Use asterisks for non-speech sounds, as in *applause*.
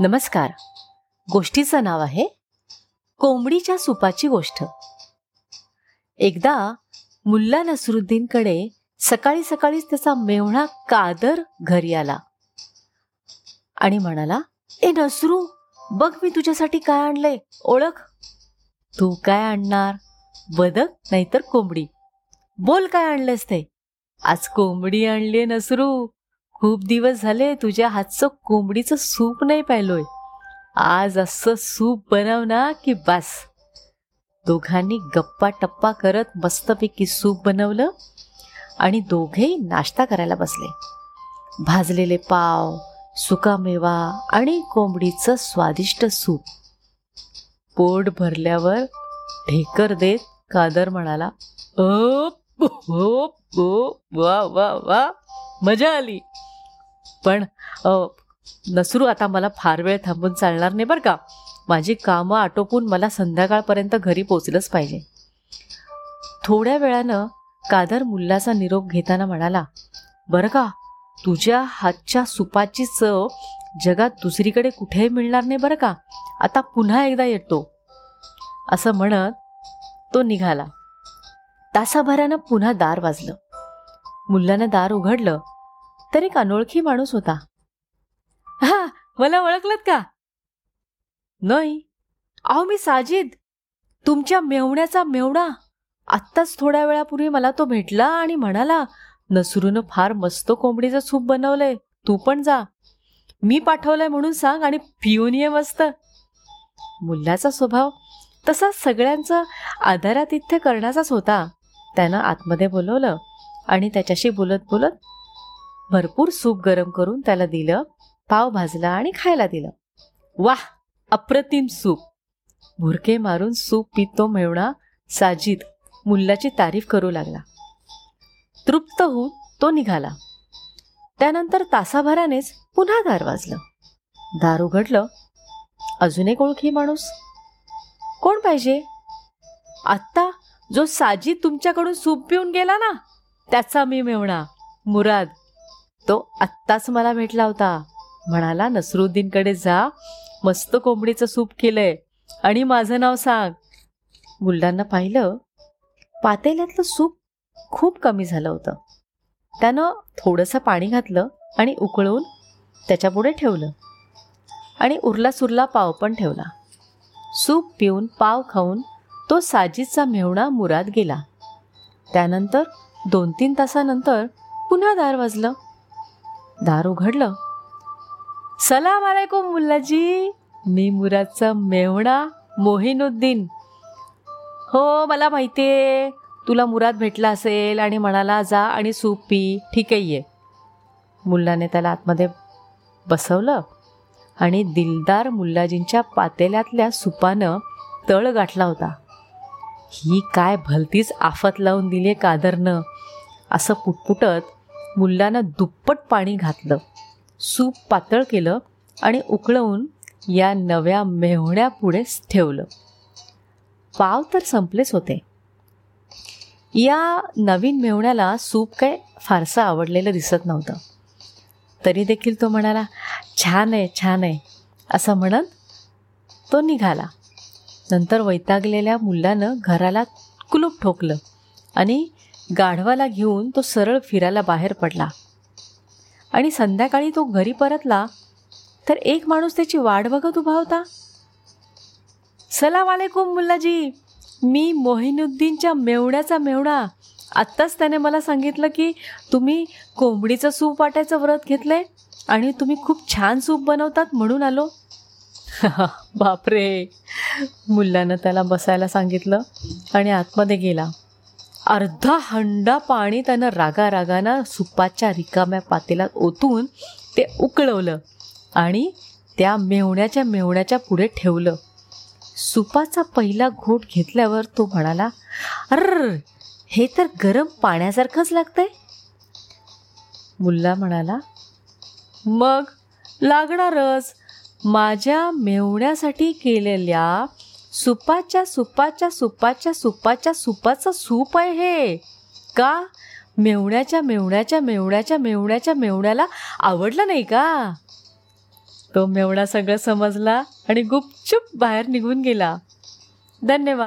नमस्कार. गोष्टीचं नाव आहे कोंबडीच्या सुपाची गोष्ट. एकदा मुल्ला नसरुद्दीनकडे सकाळी सकाळीच त्याचा मेवणा कादर घरी आला. आणि म्हणाला ए नसरू बघ मी तुझ्यासाठी काय आणलंय ओळख. तू काय आणणार? बदक नाहीतर कोंबडी. बोल काय आणलंस ते. आज कोंबडी आणली नसरू. खूप दिवस झाले तुझ्या हातचं कोंबडीचं सूप नाही पाहिलोय. आज असं सूप बनव ना की बस. दोघांनी गप्पा टप्पा करत मस्तपैकी सूप बनवलं आणि दोघेही नाश्ता करायला बसले. भाजलेले पाव सुकामेवा आणि कोंबडीचं स्वादिष्ट सूप. पोट भरल्यावर ढेकर देत कादर म्हणाला "अप, होप, वा वा वा मजा आली. पण नसरू आता मला फार वेळ थांबून चालणार नाही बरं का. माझी कामं आटोपून मला संध्याकाळपर्यंत घरी पोचलंच पाहिजे. थोड्या वेळानं कादर मुल्लाचा निरोप घेताना म्हणाला बरं का तुझ्या हातच्या सुपाची चव जगात दुसरीकडे कुठेही मिळणार नाही बरं का. आता पुन्हा एकदा येतो. असं म्हणत तो निघाला. तासाभरानं पुन्हा दार वाजलं. मुल्लानं दार उघडलं. तर एक अनोळखी माणूस होता. हा मला ओळखलत का? नाही. अहो मी साजिद. तुमच्या मेवण्याचा मेवणा. आत्ताच थोड्या वेळापूर्वी मला तो भेटला आणि म्हणाला नसरूनं फार मस्त कोंबडीचं सूप बनवलंय. तू पण जा. मी पाठवलंय म्हणून सांग आणि पिऊन ये मस्त. मुलाचा स्वभाव तसा सगळ्यांचा आधारातिथ्य करण्याचाच होता. त्यानं आतमध्ये बोलवलं आणि त्याच्याशी बोलत बोलत भरपूर सूप गरम करून त्याला दिलं पाव भाजला आणि खायला दिलं. वाह! अप्रतिम सूप! भुरके मारून सूप पितो मेवणा साजिद मुल्लाची तारीफ करू लागला. तृप्त होऊन तो निघाला. त्यानंतर तासाभरानेच पुन्हा दार वाजलं. दार उघडलं. अजून एक ओळखी माणूस. कोण पाहिजे? आत्ता जो साजिद तुमच्याकडून सूप पिऊन गेला ना त्याचा मी मेवणा मुराद. तो आत्ताच मला भेटला होता. म्हणाला नसरुद्दीनकडे जा. मस्त कोंबडीचं सूप केलंय. आणि माझं नाव सांग. मुलांना पाहिलं पातेल्यातलं सूप खूप कमी झालं होतं. त्यानं थोडंसं पाणी घातलं आणि उकळून त्याच्यापुढे ठेवलं. आणि उरला सुरला पाव पण ठेवला. सूप पिऊन पाव खाऊन तो साजिदचा मेवणा मुराद गेला. त्यानंतर दोन तीन तासानंतर पुन्हा दार वाजलं. दार उघडलं सलाम आलायकुम मुल्लाजी. मी मुराचा मेवणा मोहिनुद्दीन. हो मला माहिती आहे तुला मुराद भेटला असेल आणि म्हणाला जा आणि सूप पी ठीक आहे ये. मुल्लाने त्याला आतमध्ये बसवलं आणि दिलदार मुल्लाजींच्या पातेल्यातल्या सुपानं तळ गाठला होता. ही काय भलतीच आफत लावून दिली कादरनं. असं पुटपुटत मुलांना दुप्पट पाणी घातलं सूप पातळ केलं आणि उकळवून या नव्या मेहण्यापुढेच ठेवलं. पाव तर संपलेच होते. या नवीन मेवण्याला सूप काय फारसं आवडलेलं दिसत नव्हतं. तरी देखील तो म्हणाला छान आहे छान आहे असं म्हणत तो निघाला. नंतर वैतागलेल्या मुलानं घराला कुलूप ठोकलं आणि गाढवाला घेऊन तो सरळ फिरायला बाहेर पडला. आणि संध्याकाळी तो घरी परतला तर एक माणूस त्याची वाट बघत उभा होता. सलाम आलेकुम मुल्लाजी मी मोहिनुद्दीनच्या मेवण्याचा मेवणा. आत्ताच त्याने मला सांगितलं की तुम्ही कोंबडीचं सूप वाटायचं व्रत घेतलंय आणि तुम्ही खूप छान सूप बनवतात म्हणून आलो. *laughs* बापरे मुल्लानं त्याला बसायला सांगितलं आणि आतमध्ये गेला. अर्धा हंडा पाणी त्यानं रागा रागानं सुपाच्या रिकाम्या पातेल्यात ओतून ते उकळवलं आणि त्या मेवण्याच्या मेवण्याच्या पुढे ठेवलं. सुपाचा पहिला घोट घेतल्यावर तो म्हणाला अर हे तर गरम पाण्यासारखंच लागतंय. मुल्ला म्हणाला मग लागणारच. माझ्या मेवण्यासाठी केलेल्या सुपाच्या सुपाच्या सुपाच्या सुपाच्या सुपाचं सूप आहे हे. का? मेवण्याच्या मेवण्याच्या मेवण्याच्या मेवण्याच्या मेवण्याला आवडलं नाही का? तो मेवणा सगळं समजला आणि गुपचूप बाहेर निघून गेला. धन्यवाद.